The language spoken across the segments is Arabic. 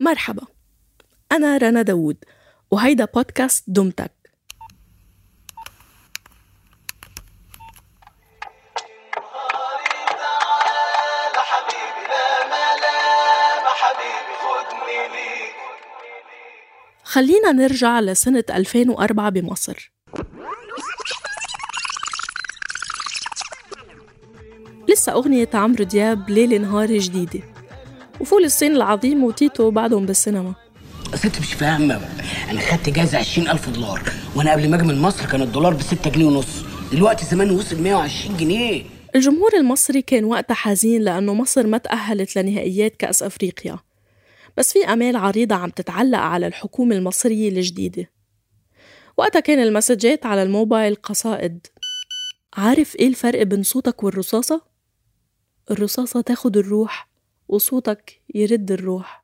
مرحبا أنا رنا داوود وهيدا بودكاست دمتك. خلينا نرجع لسنة 2004 بمصر. لسه أغنية عمرو دياب ليلة نهار جديدة. وفول الصين العظيم وتيتو بعدهم بالسينما. ست مش فاهمة. أنا خدت جايزة 20000 دولار وأنا قبل ما أجي من مصر كان الدولار ب 6 جنيه ونص. دلوقتي زمان وصل 120 جنيه. الجمهور المصري كان وقتها حزين لأنه مصر ما تأهلت لنهائيات كأس أفريقيا. بس في أمال عريضة عم تتعلق على الحكومة المصرية الجديدة. وقتها كان المسجات على الموبايل قصائد. عارف إيه الفرق بين صوتك والرصاصة؟ الرصاصة تاخد الروح وصوتك يرد الروح.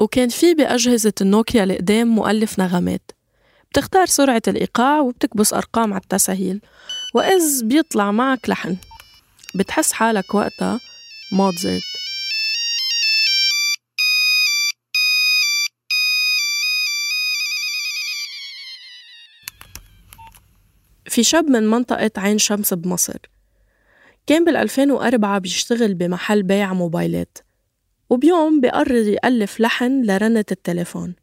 وكان في بأجهزة النوكيا القدام مؤلف نغمات. بتختار سرعة الإيقاع وبتكبس أرقام على التسهيل. وإذ بيطلع معك لحن. بتحس حالك وقتها موتزارت في شاب من منطقة عين شمس بمصر. كان بال 2004 بيشتغل بمحل بيع موبايلات وبيوم بيقرر يألف لحن لرنة التليفون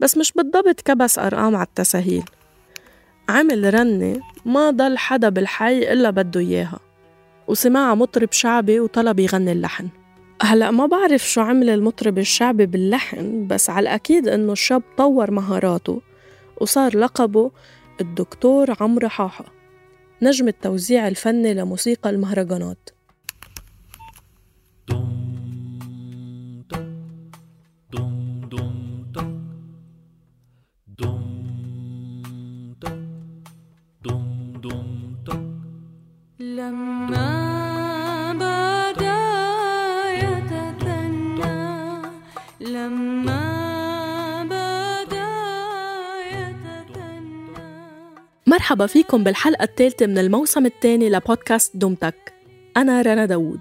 بس مش بالضبط كبس أرقام على التساهيل عمل رنة ما ضل حدا بالحي إلا بده إياها وسمعها مطرب شعبي وطلب يغني اللحن. هلأ ما بعرف شو عمل المطرب الشعبي باللحن بس على الأكيد إنه الشاب طور مهاراته وصار لقبه الدكتور عمرو حاحة نجم التوزيع الفني لموسيقى المهرجانات. مرحبا فيكم بالحلقة الثالثة من الموسم الثاني لبودكاست دمتك أنا رنا داوود.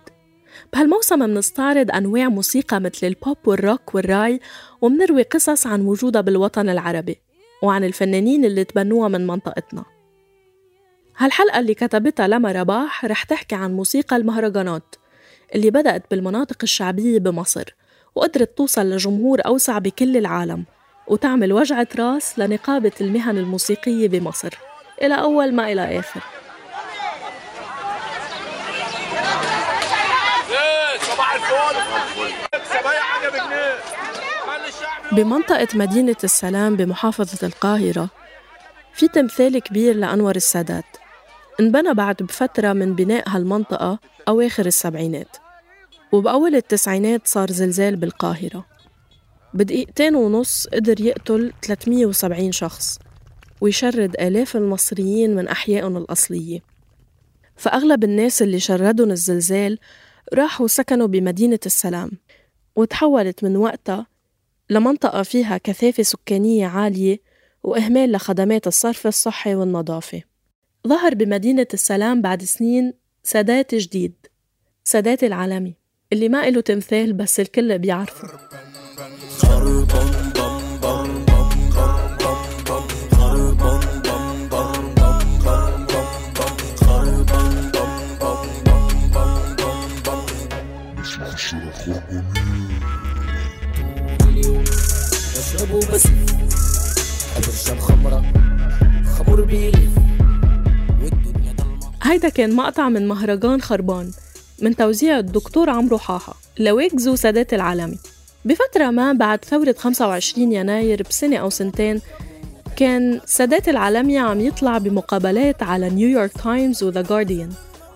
بهالموسم منستعرض أنواع موسيقى مثل البوب والروك والراي ومنروي قصص عن وجودها بالوطن العربي وعن الفنانين اللي تبنوها من منطقتنا. هالحلقة اللي كتبتها لما رباح رح تحكي عن موسيقى المهرجانات اللي بدأت بالمناطق الشعبية بمصر وقدرت توصل لجمهور أوسع بكل العالم وتعمل وجعة راس لنقابة المهن الموسيقية بمصر. إلى أول ما إلى آخر. بمنطقة مدينة السلام بمحافظة القاهرة في تمثال كبير لأنور السادات. انبنى بعد بفترة من بناء هالمنطقة أواخر السبعينات وبأول التسعينات صار زلزال بالقاهرة. بدقيقتين ونص قدر يقتل 370 شخص. ويشرد آلاف المصريين من أحيائهم الأصلية. فأغلب الناس اللي شردهم الزلزال راحوا سكنوا بمدينة السلام وتحولت من وقتها لمنطقة فيها كثافة سكانية عالية وإهمال لخدمات الصرف الصحي والنظافة. ظهر بمدينة السلام بعد سنين سادات جديد سادات العالمي اللي ما إله تمثال بس الكل بيعرفه. بشربه بس. بشرب خمرة خمر بيلف والدنيا ضلمة هيدا كان مقطع من مهرجان خربان من توزيع الدكتور عمرو حاحة لويجز وسادات العالمي. بفترة ما بعد ثورة 25 يناير بسنة أو سنتين كان سادات العالمي عم يطلع بمقابلات على New York Times و The Guardian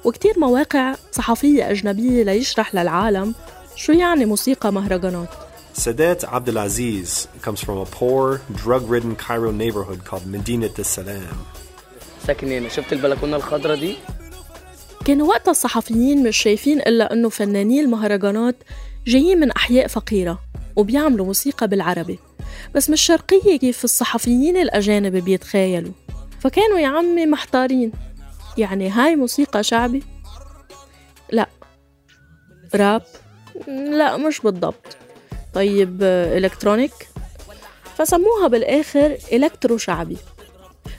وكتير مواقع صحفية أجنبية ليشرح للعالم شو يعني موسيقى مهرجانات. Sadat Abdulaziz comes from a poor, drug ridden Cairo neighborhood called Medinat Salam. ساكن هنا. شفت البلكونة الخضراء دي؟ كانوا وقتها الصحفيين مش شايفين إلا إنه فناني المهرجانات جايين من أحياء فقيرة وبيعملوا موسيقى بالعربي. بس مش شرقية كيف الصحفيين الأجانب بيتخيلوا. فكانوا يا عمي محتارين. يعني هاي موسيقى شعبي؟ لا. راب؟ لا مش بالضبط. طيب آه، إلكترونيك فسموها بالآخر إلكترو شعبي.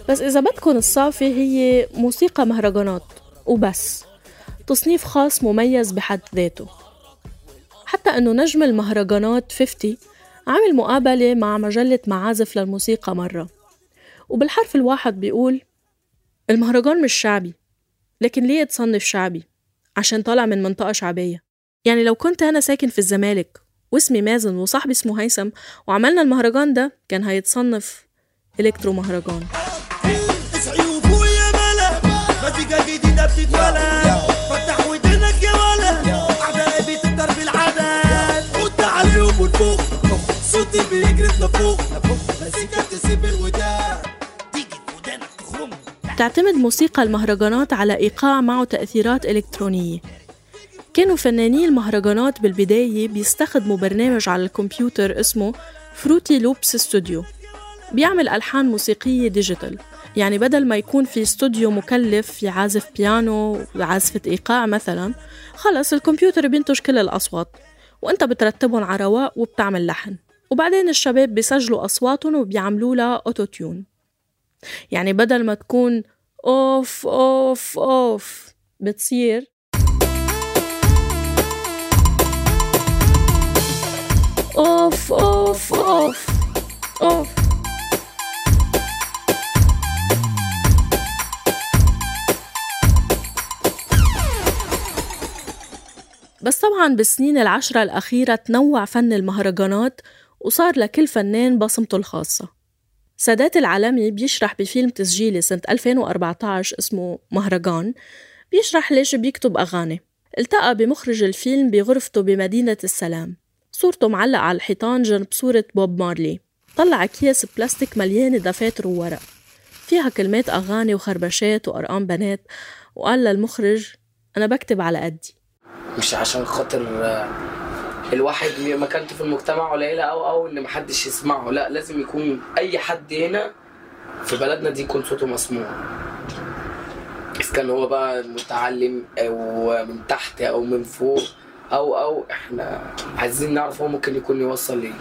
بس إذا بدكن الصافي هي موسيقى مهرجانات وبس. تصنيف خاص مميز بحد ذاته. حتى أنه نجم المهرجانات 50 عمل مقابلة مع مجلة معازف للموسيقى مرة. وبالحرف الواحد بيقول المهرجان مش شعبي لكن ليه تصنف شعبي؟ عشان طالع من منطقة شعبية. يعني لو كنت أنا ساكن في الزمالك واسمي مازن وصاحبي اسمه هيثم وعملنا المهرجان ده كان هيتصنف إلكترو مهرجان تعتمد موسيقى المهرجانات على إيقاع معه تأثيرات إلكترونية. كانوا فناني المهرجانات بالبداية بيستخدموا برنامج على الكمبيوتر اسمه FruityLoops Studio بيعمل ألحان موسيقية digital يعني بدل ما يكون في استوديو مكلف في عازف بيانو وعازفة إيقاع مثلا خلص الكمبيوتر بينتج كل الأصوات. وأنت بترتبهم على رواق وبتعمل لحن. وبعدين الشباب بيسجلوا أصواتهم وبيعملوا لها auto-tune يعني بدل ما تكون أوف أوف أوف بتصير أوف أوف أوف أوف بس طبعا بالسنين العشرة الأخيرة تنوع فن المهرجانات وصار لكل فنان بصمته الخاصة. سادات العالمي بيشرح بفيلم تسجيلي سنة 2014 اسمه مهرجان بيشرح ليش بيكتب أغاني. التقى بمخرج الفيلم بغرفته بمدينة السلام. صورته معلقة على الحيطان جنب صورة بوب مارلي. طلع أكياس بلاستيك مليانة دفاتر وورق فيها كلمات أغاني وخربشات وأرقام بنات. وقال للمخرج أنا بكتب على قدي. مش عشان خاطر آه، الواحد مكانته في المجتمع قليلة أو أو إن محدش يسمعه. لا لازم يكون أي حد هنا في بلدنا دي يكون صوته مسموع. إذا كان هو بقى متعلم أو من تحت أو من فوق أو أو إحنا عايزين نعرف هو ممكن يكون يوصل ليه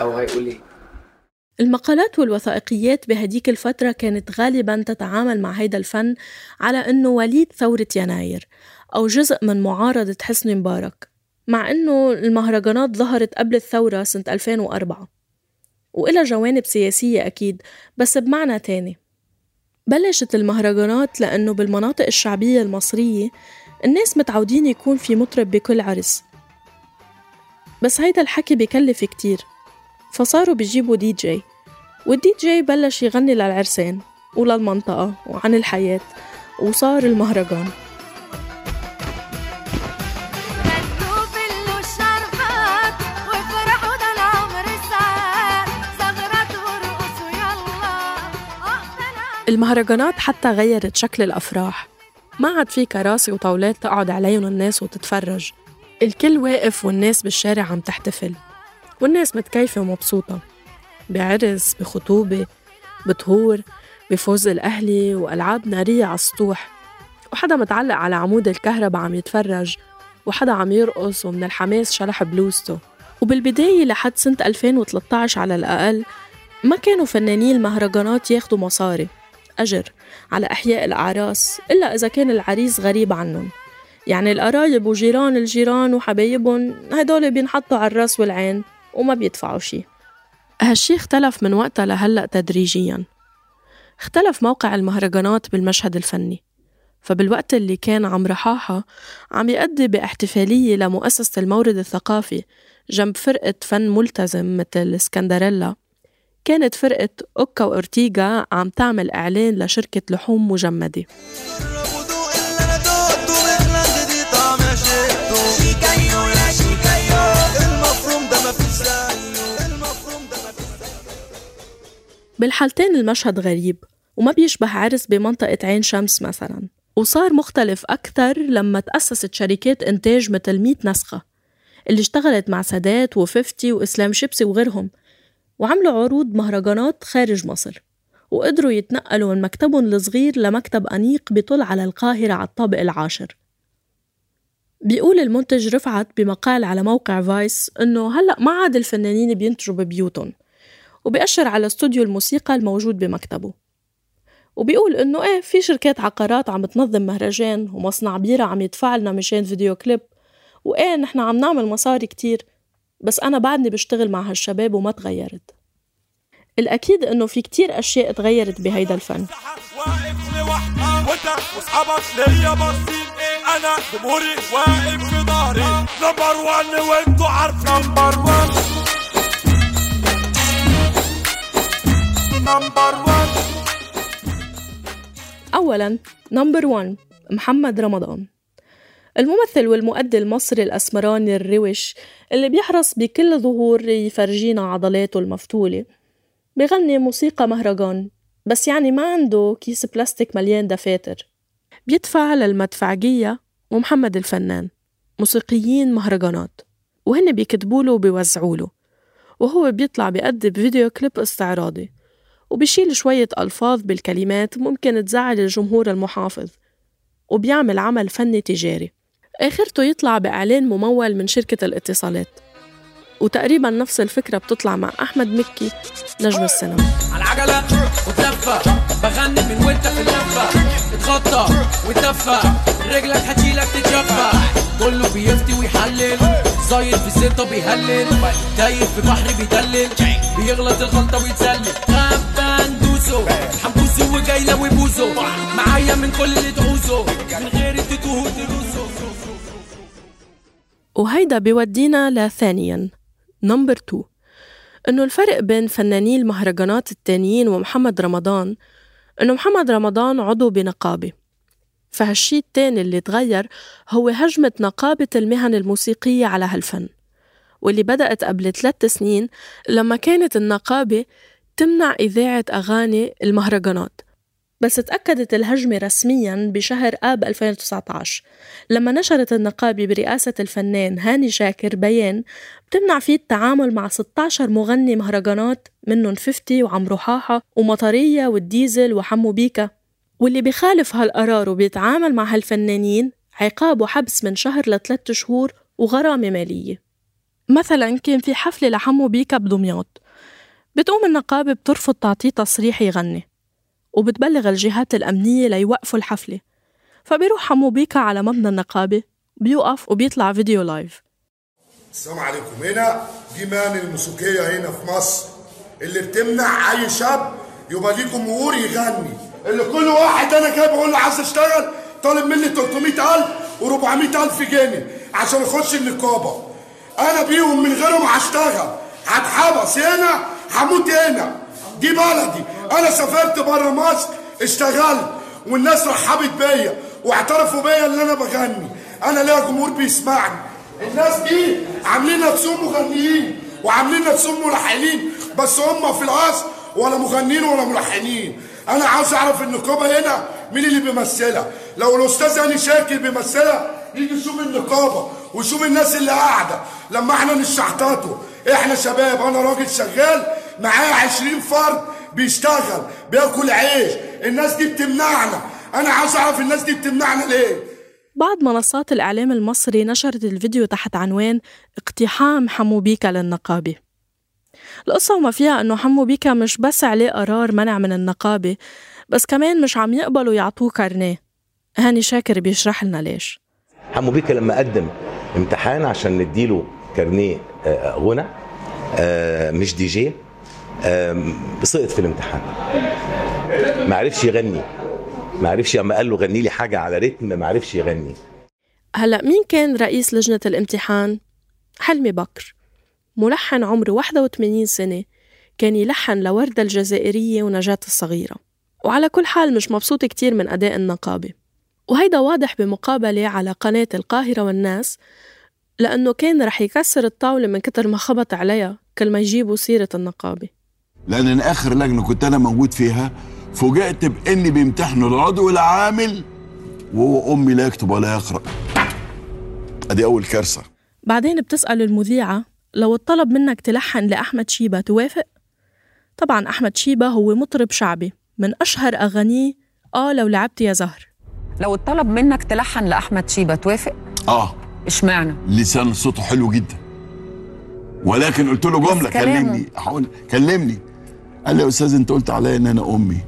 أو هيقول إيه. المقالات والوثائقيات بهديك الفترة كانت غالبا تتعامل مع هيدا الفن على أنه وليد ثورة يناير أو جزء من معارضة حسني مبارك مع أنه المهرجانات ظهرت قبل الثورة سنة 2004 وإلها جوانب سياسية أكيد بس بمعنى تاني. بلشت المهرجانات لأنه بالمناطق الشعبية المصرية الناس متعودين يكون في مطرب بكل عرس. بس هيدا الحكي بكلف كتير. فصاروا بيجيبوا دي جي. والدي جي بلش يغني للعرسان وللمنطقة وعن الحياة وصار المهرجان. اقبل المهرجانات حتى غيرت شكل الأفراح. ما عاد في كراسي وطاولات تقعد عليهم الناس وتتفرج. الكل واقف والناس بالشارع عم تحتفل. والناس متكيفة ومبسوطة. بعرس بخطوبة بطهور بفوز الأهلي وألعاب نارية على السطوح. وحدا متعلق على عمود الكهرباء عم يتفرج. وحدا عم يرقص ومن الحماس شلح بلوزته. وبالبداية لحد سنة 2013 على الأقل ما كانوا فناني المهرجانات ياخدوا مصاري. أجر على إحياء الأعراس إلا إذا كان العريس غريب عنهم. يعني القرايب وجيران الجيران وحبايبهم هدول بينحطوا على الرأس والعين وما بيدفعوا شي. هالشي اختلف من وقتها لهلأ تدريجياً. اختلف موقع المهرجانات بالمشهد الفني. فبالوقت اللي كان عم رحاحة عم يأدي باحتفالية لمؤسسة المورد الثقافي جنب فرقة فن ملتزم مثل اسكندريلا كانت فرقة أوكا وأورتيغا عم تعمل إعلان لشركة لحوم مجمدة. بالحالتين المشهد غريب وما بيشبه عرس بمنطقة عين شمس مثلا. وصار مختلف أكثر لما تأسست شركات إنتاج مثل 100 نسخة اللي اشتغلت مع سادات وفيفتي وإسلام شيبسي وغيرهم. وعملوا عروض مهرجانات خارج مصر وقدروا يتنقلوا من مكتبهم الصغير لمكتب أنيق بيطل على القاهرة على الطابق العاشر. بيقول المنتج رفعت بمقال على موقع Vice إنه هلأ ما عاد الفنانين بينتجوا ببيوتهم وبيأشر على استوديو الموسيقى الموجود بمكتبه. وبيقول إنه إيه في شركات عقارات عم تنظم مهرجان ومصنع بيرة عم يدفع لنا مشان فيديو كليب. وإيه نحن عم نعمل مصاري كتير. بس أنا بعدني بشتغل مع هالشباب وما تغيرت. الأكيد إنه في كتير أشياء تغيرت بهيدا الفن. جمهوري واقف في ظهري number 1 وانتوا عارفين number 1 number 1 أولاً number 1 محمد رمضان. الممثل والمؤدي المصري الأسمراني الروش اللي بيحرص بكل ظهور يفرجينا عضلاته المفتولة. بغني موسيقى مهرجان بس يعني ما عنده كيس بلاستيك مليان دفاتر. بيدفع للمدفعجية ومحمد الفنان موسيقيين مهرجانات وهن بيكتبوله وبيوزعوله وهو بيطلع بيقدم فيديو كليب استعراضي وبيشيل شوية ألفاظ بالكلمات ممكن تزعل الجمهور المحافظ وبيعمل عمل فني تجاري. آخرته يطلع بإعلان ممول من شركة الاتصالات. وتقريبا نفس الفكرة بتطلع مع أحمد مكي نجم السينما. على العجلة وتلفة بغني من وانت في اللفة. اتغطى وتفة رجلك هتشيلك تتجفى كله بيفتي ويحلل زايد في الزيطة بيهلل. تايه في بحر بيدلل بيغلط الغلطة ويتسلل. غابة ندوسه حنبوسه وجايلة وبوسه معايا من كل تعوزه من غير تتوه وهيدا بيودينا لثانيا نمبر 2 إنه الفرق بين فناني المهرجانات التانيين ومحمد رمضان إنه محمد رمضان عضو بنقابة فهالشي التاني اللي تغير هو هجمة نقابة المهن الموسيقية على هالفن واللي بدأت قبل ثلاث سنين لما كانت النقابة تمنع إذاعة أغاني المهرجانات. بس تأكدت الهجمة رسميا بشهر آب 2019 لما نشرت النقابة برئاسة الفنان هاني شاكر بيان بتمنع فيه التعامل مع 16 مغني مهرجانات منهم 50 وعمرو حاحة ومطرية والديزل وحمو بيكا. واللي بيخالف هالقرار وبيتعامل مع هالفنانين عقاب وحبس من شهر لثلاث شهور وغرامة مالية. مثلا كان في حفلة لحمو بيكا بدمياط. بتقوم النقابة بترفض تعطيه تصريح يغني وبتبلغ الجهات الأمنية ليوقفوا الحفلة. فبيروح حمو بيكا على مبنى النقابة بيوقف وبيطلع فيديو لايف. السلام عليكم. هنا دي مان الموسيقية هنا في مصر اللي بتمنع أي شاب يبقى ليه جمهور يغني. اللي كل واحد أنا جاي بقول له عايز أشتغل طالب مني 300000 و400000 جنيه عشان يخش النقابة. أنا بيهم من غيرهم هشتغل. هتحبس هنا هموت هنا. دي بلدي. أنا سافرت بره مصر اشتغلت والناس رحبت بيا واعترفوا بيا اللي أنا بغني. أنا ليا جمهور بيسمعني. الناس دي عاملين نفسهم مغنيين وعاملين نفسهم ملحنين بس هم في الاصل ولا مغنيين ولا ملحنين. أنا عاوز أعرف النقابه هنا مين اللي بيمثلها؟ لو الأستاذ هاني شاكر بيمثلها يجي يشوف النقابه ويشوف الناس اللي قاعدة لما إحنا نشحطاته إحنا شباب أنا راجل شغال معايا 20 فرد بيشتغل بياكل عيش الناس دي بتمنعنا. أنا عاوز اعرف الناس دي بتمنعنا ليه؟ بعض منصات الإعلام المصري نشرت الفيديو تحت عنوان اقتحام حمو بيكا للنقابة. القصة وما فيها أنه حمو بيكا مش بس عليه قرار منع من النقابة بس كمان مش عم يقبلوا يعطوه كارنيه. هاني شاكر بيشرح لنا ليش. حمو بيكا لما قدم امتحان عشان نديله كارنيه. غنى آه، مش دي جي آه، سقط في الامتحان. ما عرفش يغني. ما عرفش أما قال له غني لي حاجة على رتم ما عرفش يغني. هلأ مين كان رئيس لجنة الامتحان؟ حلمي بكر. ملحن عمره 81 سنة. كان يلحن لوردة الجزائرية ونجاة الصغيرة. وعلى كل حال مش مبسوط كتير من أداء النقابة. وهيدا واضح بمقابلة على قناة القاهرة والناس لأنه كان رح يكسر الطاولة من كتر ما خبط عليها كل ما يجيبوا سيرة النقابة. لأن أنا آخر لجنة كنت أنا موجود فيها فوجئت بإني بيمتحنوا العضو العامل وهو أمي لا يكتب ولا يقرأ. أدي أول كارثة. بعدين بتسأل المذيعة لو الطلب منك تلحن لأحمد شيبة توافق؟ طبعا أحمد شيبة هو مطرب شعبي من أشهر أغانيه آه لو لعبت يا زهر. لو اتطلب منك تلحن لأحمد شيبة توافق؟ آه. اشمعنى؟ لسان صوته حلو جدا. ولكن قلت له جملة. كلمني. هقول كلمني. قال لي يا أستاذ أنت قلت عليا إن أنا أمي.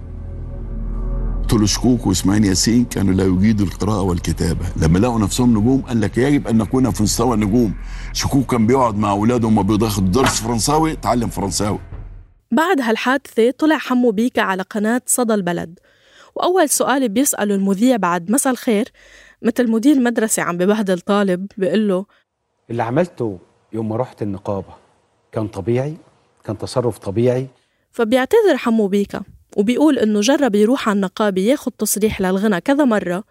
قلت له شكوك وإسماعيل ياسين كانوا لا يجيدوا القراءة والكتابة. لما لقوا نفسهم نجوم قال لك يجب أن نكون في مستوى النجوم. شكوك كان بيقعد مع اولاده وما بياخد درس فرنساوي اتعلم فرنساوي. بعد هالحادثة طلع حمو بيكا على قناة صدى البلد. وأول سؤال بيسأله المذيع بعد مساء الخير مثل مدير مدرسة عم ببهدل طالب بيقول له اللي عملته يوم ما رحت النقابة كان طبيعي كان تصرف طبيعي. فبيعتذر حمو بيكا وبيقول إنه جرب يروح على النقابة ياخد تصريح للغنى كذا مرة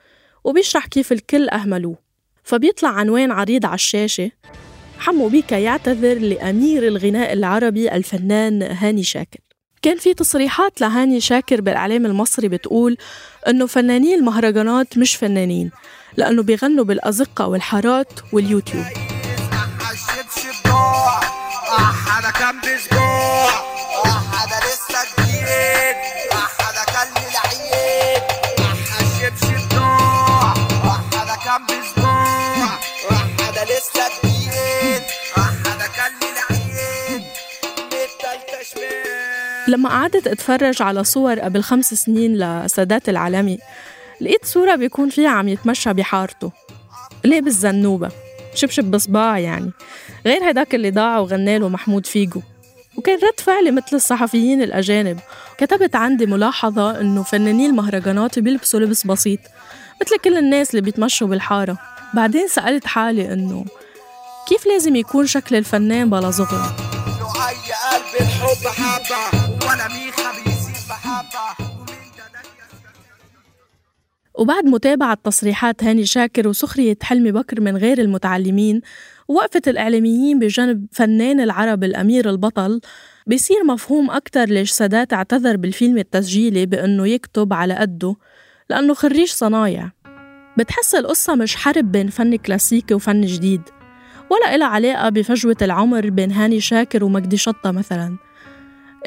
وبيشرح كيف الكل أهملوه. فبيطلع عنوان عريض على الشاشة. حمو بيكا يعتذر لأمير الغناء العربي الفنان هاني شاكر. كان في تصريحات لهاني شاكر بالإعلام المصري بتقول إنه فناني المهرجانات مش فنانين. لأنه بيغنوا بالأزقة والحارات واليوتيوب. لما قعدت أتفرج على صور قبل خمس سنين لسادات العالمي لقيت صورة بيكون فيها عم يتمشى بحارته. لابس زنوبة شبشب بصباع يعني. غير هداك اللي ضاع وغنى له محمود فيجو. وكان رد فعلي مثل الصحفيين الأجانب. كتبت عندي ملاحظة إنه فناني المهرجانات بيلبسوا لبس بسيط مثل كل الناس اللي بيتمشوا بالحارة. بعدين سألت حالي إنه كيف لازم يكون شكل الفنان بلا أي قلب الحب حبه ولا ميخه بيسيب حبه وبعد متابعة تصريحات هاني شاكر وسخرية حلمي بكر من غير المتعلمين ووقفة الإعلاميين بجانب فنان العرب الأمير البطل بيصير مفهوم أكتر ليش سادات اعتذر بالفيلم التسجيلي بأنه يكتب على قده لأنه خريج صنايع. بتحس القصة مش حرب بين فن كلاسيكي وفن جديد ولا إلها علاقة بفجوة العمر بين هاني شاكر ومجدي شطة مثلا.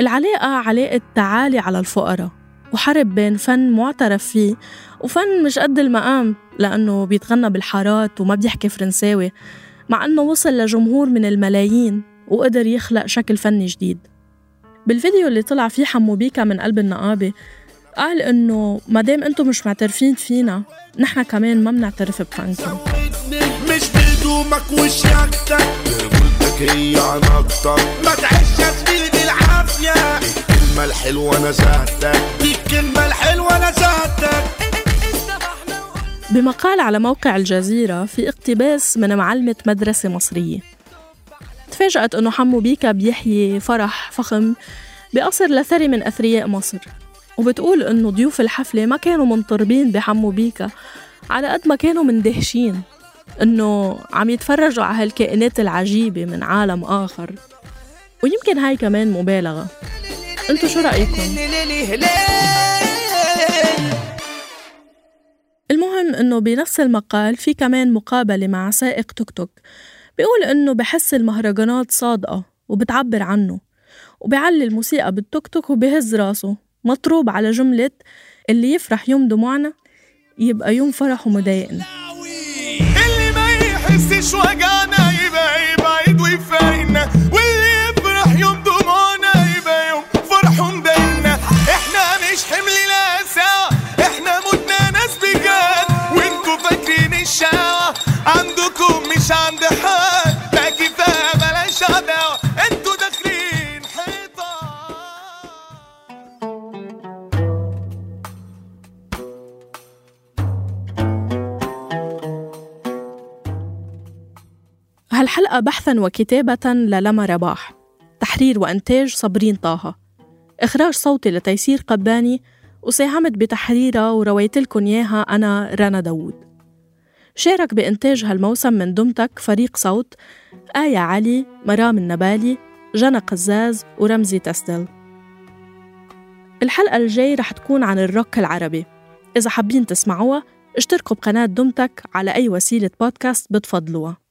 العلاقة علاقة تعالي على الفقراء وحرب بين فن معترف فيه وفن مش قد المقام لأنه بيتغنى بالحارات وما بيحكي فرنساوي مع أنه وصل لجمهور من الملايين وقدر يخلق شكل فني جديد. بالفيديو اللي طلع فيه حمو بيكا من قلب النقابة قال إنه مادام أنتم مش معترفين فينا نحن كمان ما بنعترف بفنكم. مش بهدومك وشياكتك برجولتك هي عن أكتر ما تعيش يا زميلي بالعافيه الكلمة الحلوة نزهتك دي الكلمة الحلوة نزهتك بمقال على موقع الجزيرة في اقتباس من معلمة مدرسة مصرية. تفاجأت أنه حمو بيكا بيحيي فرح فخم بقصر لثري من أثرياء مصر. وبتقول أنه ضيوف الحفلة ما كانوا منطربين بحمو بيكا على قد ما كانوا مندهشين. أنه عم يتفرجوا على هالكائنات العجيبة من عالم آخر. ويمكن هاي كمان مبالغة. أنتو شو رأيكم؟ المهم إنه بنفس المقال في كمان مقابلة مع سائق توك توك. بيقول إنه بحس المهرجانات صادقة وبتعبر عنه وبيعلي الموسيقى بالتوك توك وبهز راسه. مطروب على جملة اللي يفرح يوم دموعنا يبقى يوم فرح ومضايقنا هالحلقة بحثا وكتابة للما رباح تحرير وإنتاج صابرين طه. إخراج صوتي لتيسير قباني. وساهمت بتحريرها ورويت لكم إياها أنا رنا داوود. شارك بإنتاج هالموسم من دمتك فريق صوت. آية علي مرام النبالي جنى قزاز ورمزي تسدل. الحلقة الجاي رح تكون عن الروك العربي. إذا حابين تسمعوها اشتركوا بقناة دمتك على أي وسيلة بودكاست بتفضلوها.